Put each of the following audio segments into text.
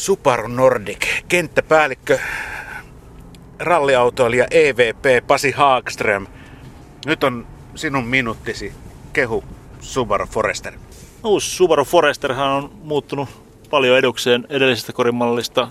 Subaru Nordic, kenttäpäällikkö, ralliautoilija EVP Pasi Haagström. Nyt on sinun minuuttisi. Kehu Subaru Forester. Uusi Subaru Foresterhan on muuttunut paljon edukseen edellisestä korimallista.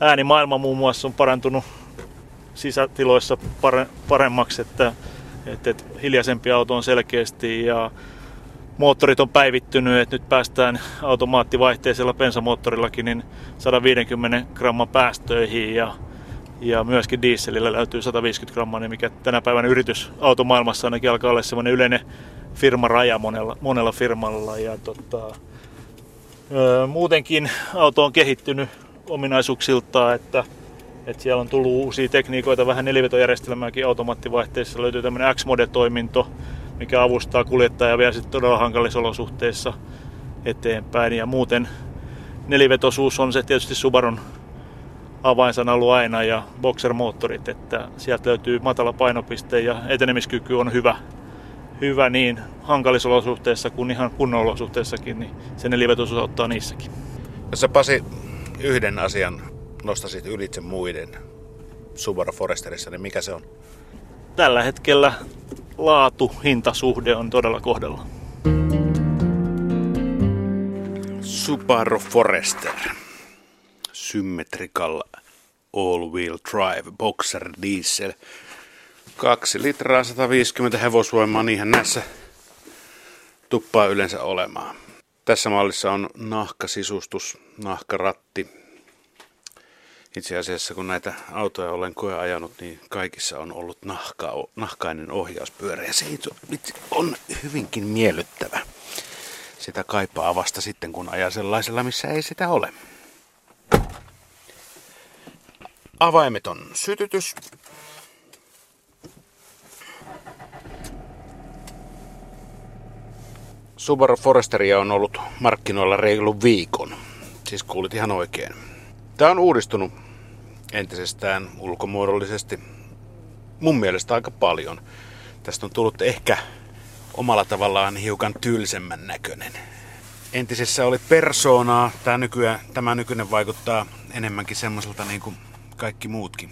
Äänimaailma muun muassa on parantunut sisätiloissa pare, paremmaksi, että, että, että hiljaisempi auto on selkeästi ja moottorit on päivittynyt, että nyt päästään automaattivaihteisella bensamoottorillakin niin 150 gramman päästöihin ja, ja myöskin dieselillä löytyy 150 grammaa, niin mikä tänä päivänä yritysautomaailmassa ainakin alkaa olla semmoinen yleinen firmaraja monella, monella firmalla. Ja tota, ö, muutenkin auto on kehittynyt ominaisuuksiltaan, että, että siellä on tullut uusia tekniikoita, vähän nelivetojärjestelmääkin automaattivaihteissa. Löytyy tämmöinen X-Mode-toiminto, mikä avustaa kuljettajaa vielä sitten todella hankalissa olosuhteissa eteenpäin. Ja muuten nelivetosuus on se tietysti Subarun avainsana ollut aina ja boxermoottorit, että sieltä löytyy matala painopiste ja etenemiskyky on hyvä, hyvä niin hankalissa olosuhteissa kuin ihan kunnon olosuhteissakin, niin se nelivetosuus ottaa niissäkin. Jos sä Pasi yhden asian nostasit ylitse muiden Subaru Foresterissa, niin mikä se on? Tällä hetkellä laatu-hintasuhde on todella kohdalla. Subaru Forester. Symmetrical all-wheel drive boxer diesel. 2 litraa 150 hevosvoimaa, niinhän näissä tuppaa yleensä olemaan. Tässä mallissa on nahkasisustus, nahkaratti, itse asiassa kun näitä autoja olen koeajanut, niin kaikissa on ollut nahka, nahkainen ohjauspyörä ja se on hyvinkin miellyttävä. Sitä kaipaa vasta sitten, kun ajaa sellaisella, missä ei sitä ole. Avaimeton sytytys. Subaru Foresteria on ollut markkinoilla reilun viikon. Siis kuulit ihan oikein. Tämä on uudistunut entisestään ulkomuodollisesti mun mielestä aika paljon. Tästä on tullut ehkä omalla tavallaan hiukan tylsemmän näköinen. Entisessä oli persoonaa, tämä, nykyään, tämä nykyinen vaikuttaa enemmänkin semmoiselta niin kuin kaikki muutkin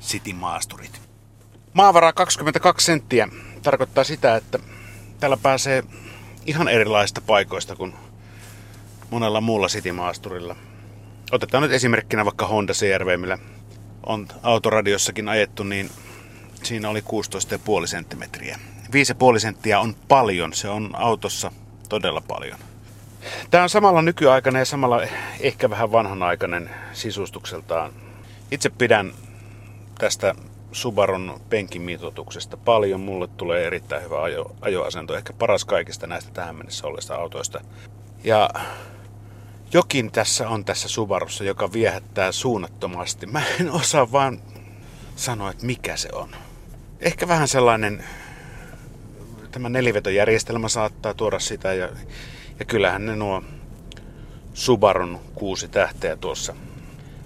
city-maasturit. Maavara 22 senttiä tarkoittaa sitä, että täällä pääsee ihan erilaisista paikoista kuin monella muulla city-maasturilla. Otetaan nyt esimerkkinä vaikka Honda CRV, millä on autoradiossakin ajettu, niin siinä oli 16,5 senttimetriä. 5,5 senttiä on paljon, se on autossa todella paljon. Tämä on samalla nykyaikainen ja samalla ehkä vähän vanhanaikainen sisustukseltaan. Itse pidän tästä Subarun penkimitoituksesta paljon. Mulle tulee erittäin hyvä ajo, ajoasento, ehkä paras kaikista näistä tähän mennessä olleista autoista. Ja jokin tässä on tässä Subarussa, joka viehättää suunnattomasti. Mä en osaa vaan sanoa, että mikä se on. Ehkä vähän sellainen, tämä nelivetojärjestelmä saattaa tuoda sitä ja, ja kyllähän ne nuo Subarun kuusi tähteä tuossa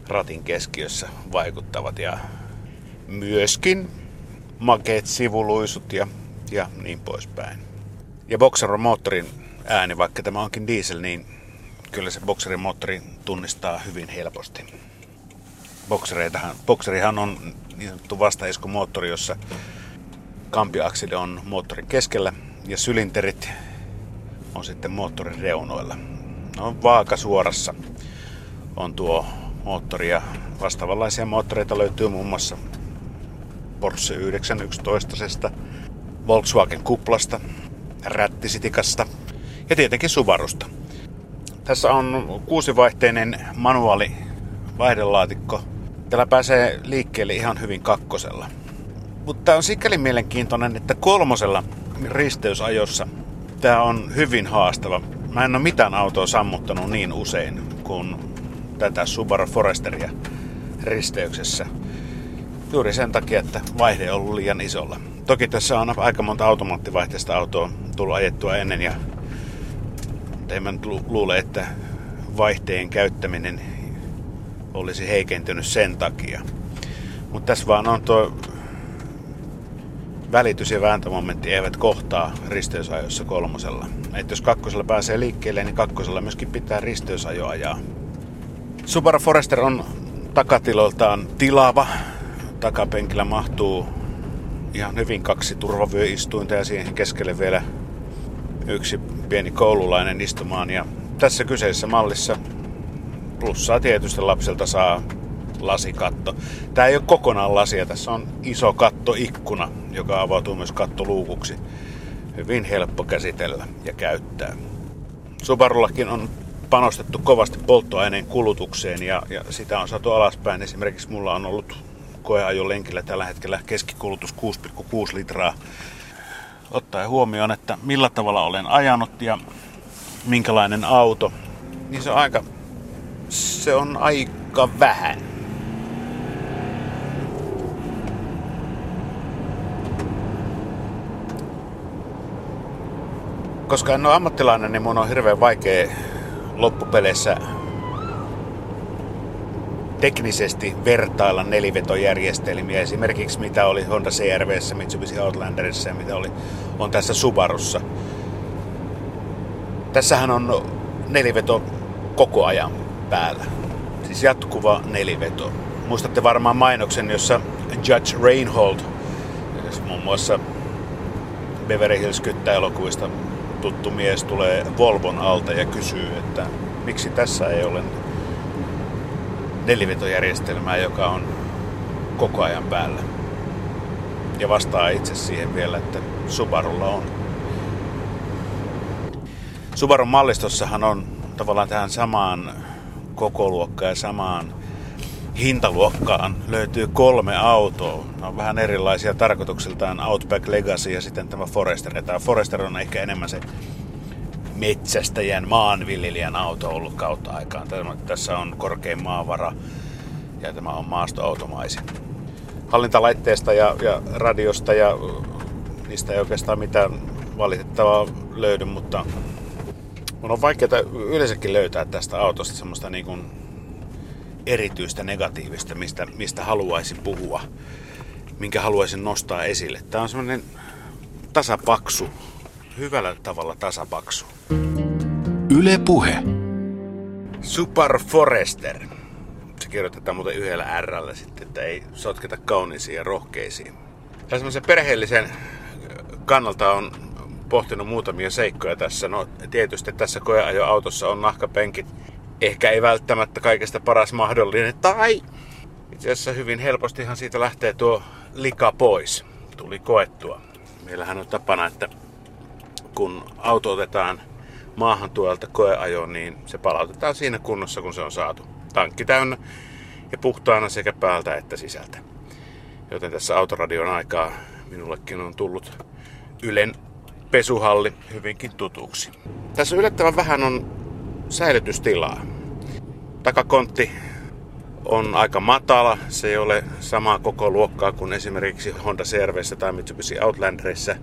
ratin keskiössä vaikuttavat ja myöskin makeet sivuluisut ja, ja niin poispäin. Ja Boxeron moottorin ääni, vaikka tämä onkin diesel, niin kyllä se bokserin moottori tunnistaa hyvin helposti. Bokserihan on niin sanottu moottori, jossa kampiakseli on moottorin keskellä ja sylinterit on sitten moottorin reunoilla. No vaaka suorassa on tuo moottori ja vastaavanlaisia moottoreita löytyy muun muassa Porsche 911, Volkswagen Kuplasta, Rättisitikasta ja tietenkin Subarusta. Tässä on kuusivaihteinen manuaali vaihdelaatikko. Tällä pääsee liikkeelle ihan hyvin kakkosella. Mutta on sikäli mielenkiintoinen, että kolmosella risteysajossa tämä on hyvin haastava. Mä en ole mitään autoa sammuttanut niin usein kuin tätä Subaru Foresteria risteyksessä. Juuri sen takia, että vaihde on ollut liian isolla. Toki tässä on aika monta automaattivaihteista autoa tullut ajettua ennen ja mutta en mä nyt luule, että vaihteen käyttäminen olisi heikentynyt sen takia. Mutta tässä vaan on tuo välitys- ja vääntömomentti eivät kohtaa risteysajoissa kolmosella. Et jos kakkosella pääsee liikkeelle, niin kakkosella myöskin pitää risteysajo ajaa. Subaru Forester on takatiloltaan tilava. Takapenkillä mahtuu ihan hyvin kaksi turvavyöistuinta ja siihen keskelle vielä yksi pieni koululainen istumaan. Ja tässä kyseisessä mallissa plussaa tietysti lapselta saa lasikatto. Tämä ei ole kokonaan lasia, tässä on iso kattoikkuna, joka avautuu myös kattoluukuksi. Hyvin helppo käsitellä ja käyttää. Subarullakin on panostettu kovasti polttoaineen kulutukseen ja, ja sitä on saatu alaspäin. Esimerkiksi mulla on ollut koeajon lenkillä tällä hetkellä keskikulutus 6,6 litraa. Ottaen huomioon, että millä tavalla olen ajanut ja minkälainen auto, niin se on aika, se on aika vähän. Koska en ole ammattilainen, niin mun on hirveän vaikea loppupeleissä teknisesti vertailla nelivetojärjestelmiä. Esimerkiksi mitä oli Honda CRVssä, Mitsubishi Outlanderissa ja mitä oli, on tässä Subarussa. Tässähän on neliveto koko ajan päällä. Siis jatkuva neliveto. Muistatte varmaan mainoksen, jossa Judge Reinhold, muun muassa Beverly Hills elokuvista tuttu mies tulee Volvon alta ja kysyy, että miksi tässä ei ole nelivetojärjestelmää, joka on koko ajan päällä. Ja vastaa itse siihen vielä, että Subarulla on. Subarun mallistossahan on tavallaan tähän samaan kokoluokkaan ja samaan hintaluokkaan löytyy kolme autoa. Ne on vähän erilaisia tarkoituksiltaan Outback Legacy ja sitten tämä Forester. Ja tämä Forester on ehkä enemmän se metsästäjän, maanviljelijän auto ollut kautta aikaan. Tässä on korkein maavara ja tämä on maastoautomaisin. Hallintalaitteesta ja, ja radiosta ja niistä ei oikeastaan mitään valitettavaa löydy, mutta on vaikeaa yleensäkin löytää tästä autosta semmoista niin kuin erityistä negatiivista, mistä, mistä haluaisin puhua, minkä haluaisin nostaa esille. Tämä on semmoinen tasapaksu, hyvällä tavalla tasapaksu. Yle Puhe. Super Forester. Se kirjoitetaan muuten yhdellä R sitten, että ei sotketa kauniisiin ja rohkeisiin. Ja semmoisen perheellisen kannalta on pohtinut muutamia seikkoja tässä. No tietysti tässä koeajoautossa on nahkapenkit ehkä ei välttämättä kaikesta paras mahdollinen. Tai itse asiassa hyvin helpostihan siitä lähtee tuo lika pois. Tuli koettua. Meillähän on tapana, että kun auto otetaan maahan tuolta koeajoon, niin se palautetaan siinä kunnossa, kun se on saatu. Tankki täynnä ja puhtaana sekä päältä että sisältä. Joten tässä autoradion aikaa minullekin on tullut Ylen pesuhalli hyvinkin tutuksi. Tässä yllättävän vähän on säilytystilaa. Takakontti on aika matala, se ei ole samaa koko luokkaa kuin esimerkiksi Honda CRVssä tai Mitsubishi Outlanderissa,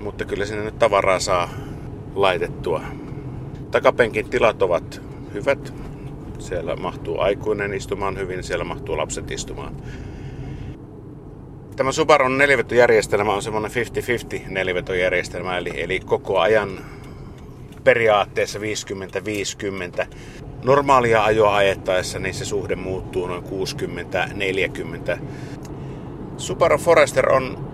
mutta kyllä sinne nyt tavaraa saa laitettua. Takapenkin tilat ovat hyvät. Siellä mahtuu aikuinen istumaan hyvin, siellä mahtuu lapset istumaan. Tämä Subarun nelivetojärjestelmä on semmoinen 50-50 nelivetojärjestelmä, eli, eli koko ajan periaatteessa 50-50. Normaalia ajoa ajettaessa niin se suhde muuttuu noin 60-40. Subaru Forester on,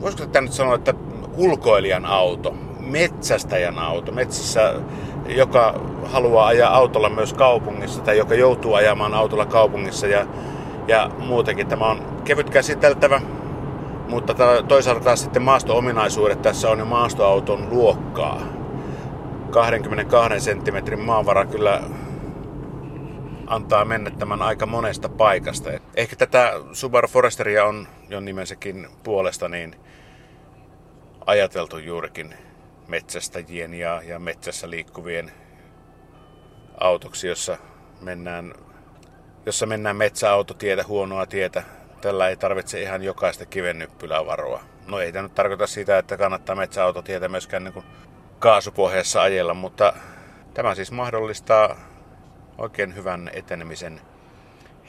voisiko tämä nyt sanoa, että ulkoilijan auto, metsästäjän auto, metsässä, joka haluaa ajaa autolla myös kaupungissa tai joka joutuu ajamaan autolla kaupungissa ja, ja muutenkin. Tämä on kevyt käsiteltävä, mutta toisaalta taas sitten maasto-ominaisuudet tässä on jo maastoauton luokkaa. 22 senttimetrin maavara kyllä antaa mennä tämän aika monesta paikasta. Ehkä tätä Subaru Foresteria on jo nimensäkin puolesta niin ajateltu juurikin metsästäjien ja, ja metsässä liikkuvien autoksi, jossa mennään, jossa mennään metsäautotietä, huonoa tietä, Tällä ei tarvitse ihan jokaista kivennyppylää varoa. No ei tämä nyt tarkoita sitä, että kannattaa metsäautotietä myöskään niin kaasupohjassa ajella, mutta tämä siis mahdollistaa oikein hyvän etenemisen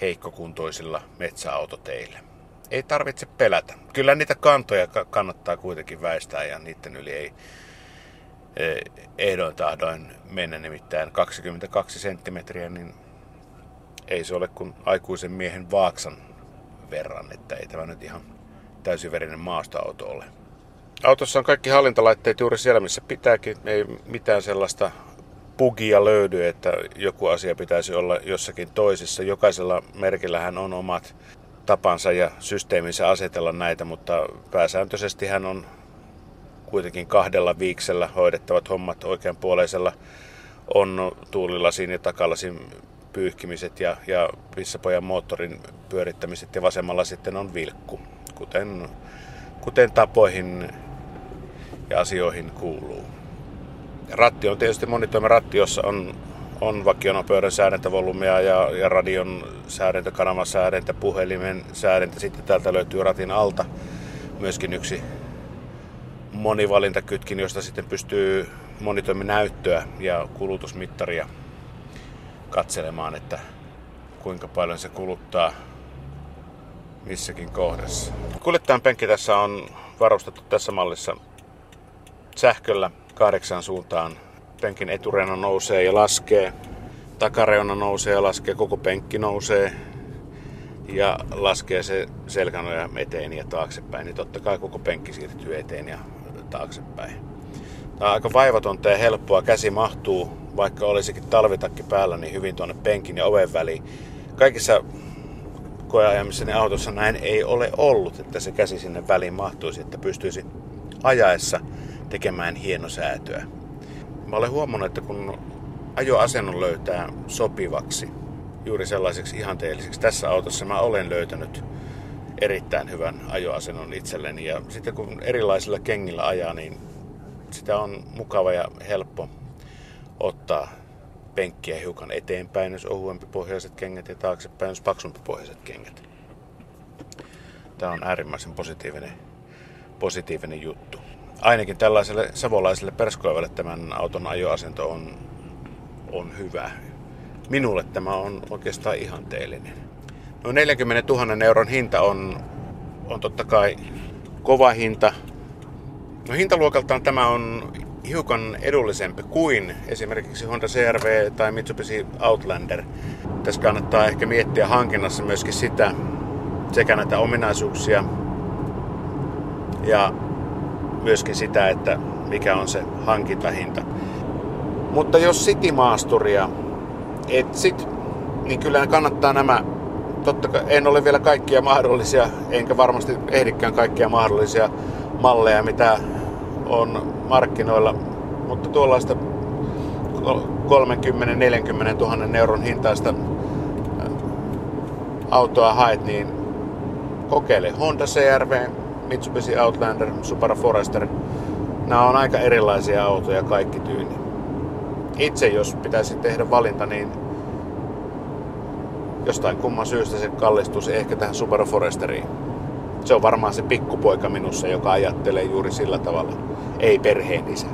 heikkokuntoisilla metsäautoteillä. Ei tarvitse pelätä. Kyllä niitä kantoja kannattaa kuitenkin väistää ja niiden yli ei, ehdoin tahdoin mennä nimittäin 22 senttimetriä, niin ei se ole kuin aikuisen miehen vaaksan verran, että ei tämä nyt ihan täysiverinen maastoauto ole. Autossa on kaikki hallintalaitteet juuri siellä, missä pitääkin. Ei mitään sellaista bugia löydy, että joku asia pitäisi olla jossakin toisessa. Jokaisella merkillähän on omat tapansa ja systeeminsä asetella näitä, mutta pääsääntöisesti hän on kuitenkin kahdella viiksellä hoidettavat hommat oikeanpuoleisella on tuulilasin ja takalasin pyyhkimiset ja, ja pissapojan moottorin pyörittämiset ja vasemmalla sitten on vilkku, kuten, kuten tapoihin ja asioihin kuuluu. Ratti on tietysti monitoimiratti, jossa on, on vakionopeuden säädäntävolyymia ja, ja radion säädäntä, kanavan säädäntä, puhelimen säädäntä. Sitten täältä löytyy ratin alta myöskin yksi monivalintakytkin, josta sitten pystyy monitoiminäyttöä ja kulutusmittaria katselemaan, että kuinka paljon se kuluttaa missäkin kohdassa. Kuljettajan penkki tässä on varustettu tässä mallissa sähköllä kahdeksan suuntaan. Penkin etureuna nousee ja laskee, takareuna nousee ja laskee, koko penkki nousee ja laskee se selkänoja eteen ja taaksepäin, niin totta kai koko penkki siirtyy eteen ja taaksepäin. Tämä on aika vaivatonta ja helppoa. Käsi mahtuu, vaikka olisikin talvitakki päällä, niin hyvin tuonne penkin ja oven väliin. Kaikissa koeajamissani autossa näin ei ole ollut, että se käsi sinne väliin mahtuisi, että pystyisi ajaessa tekemään hienosäätöä. Mä olen huomannut, että kun ajoasennon löytää sopivaksi, juuri sellaiseksi ihanteelliseksi, tässä autossa mä olen löytänyt erittäin hyvän ajoasennon itselleni. Ja sitten kun erilaisilla kengillä ajaa, niin sitä on mukava ja helppo ottaa penkkiä hiukan eteenpäin, jos ohuempi pohjaiset kengät ja taaksepäin, jos paksumpi pohjaiset kengät. Tämä on äärimmäisen positiivinen, positiivinen juttu. Ainakin tällaiselle savolaiselle perskoivalle tämän auton ajoasento on, on hyvä. Minulle tämä on oikeastaan ihanteellinen. Noin 40 000 euron hinta on, on totta kai kova hinta. No hintaluokaltaan tämä on hiukan edullisempi kuin esimerkiksi Honda CRV tai Mitsubishi Outlander. Tässä kannattaa ehkä miettiä hankinnassa myöskin sitä, sekä näitä ominaisuuksia ja myöskin sitä, että mikä on se hankintahinta. Mutta jos City-maasturia etsit, niin kyllä kannattaa nämä totta kai en ole vielä kaikkia mahdollisia, enkä varmasti ehdikään kaikkia mahdollisia malleja, mitä on markkinoilla, mutta tuollaista 30-40 000 euron hintaista äh, autoa haet, niin kokeile Honda CRV, Mitsubishi Outlander, Subaru Forester. Nämä on aika erilaisia autoja kaikki tyyni. Itse jos pitäisi tehdä valinta, niin jostain kumman syystä se kallistuisi ehkä tähän Subaru Foresteriin. Se on varmaan se pikkupoika minussa, joka ajattelee juuri sillä tavalla. Ei perheen isä.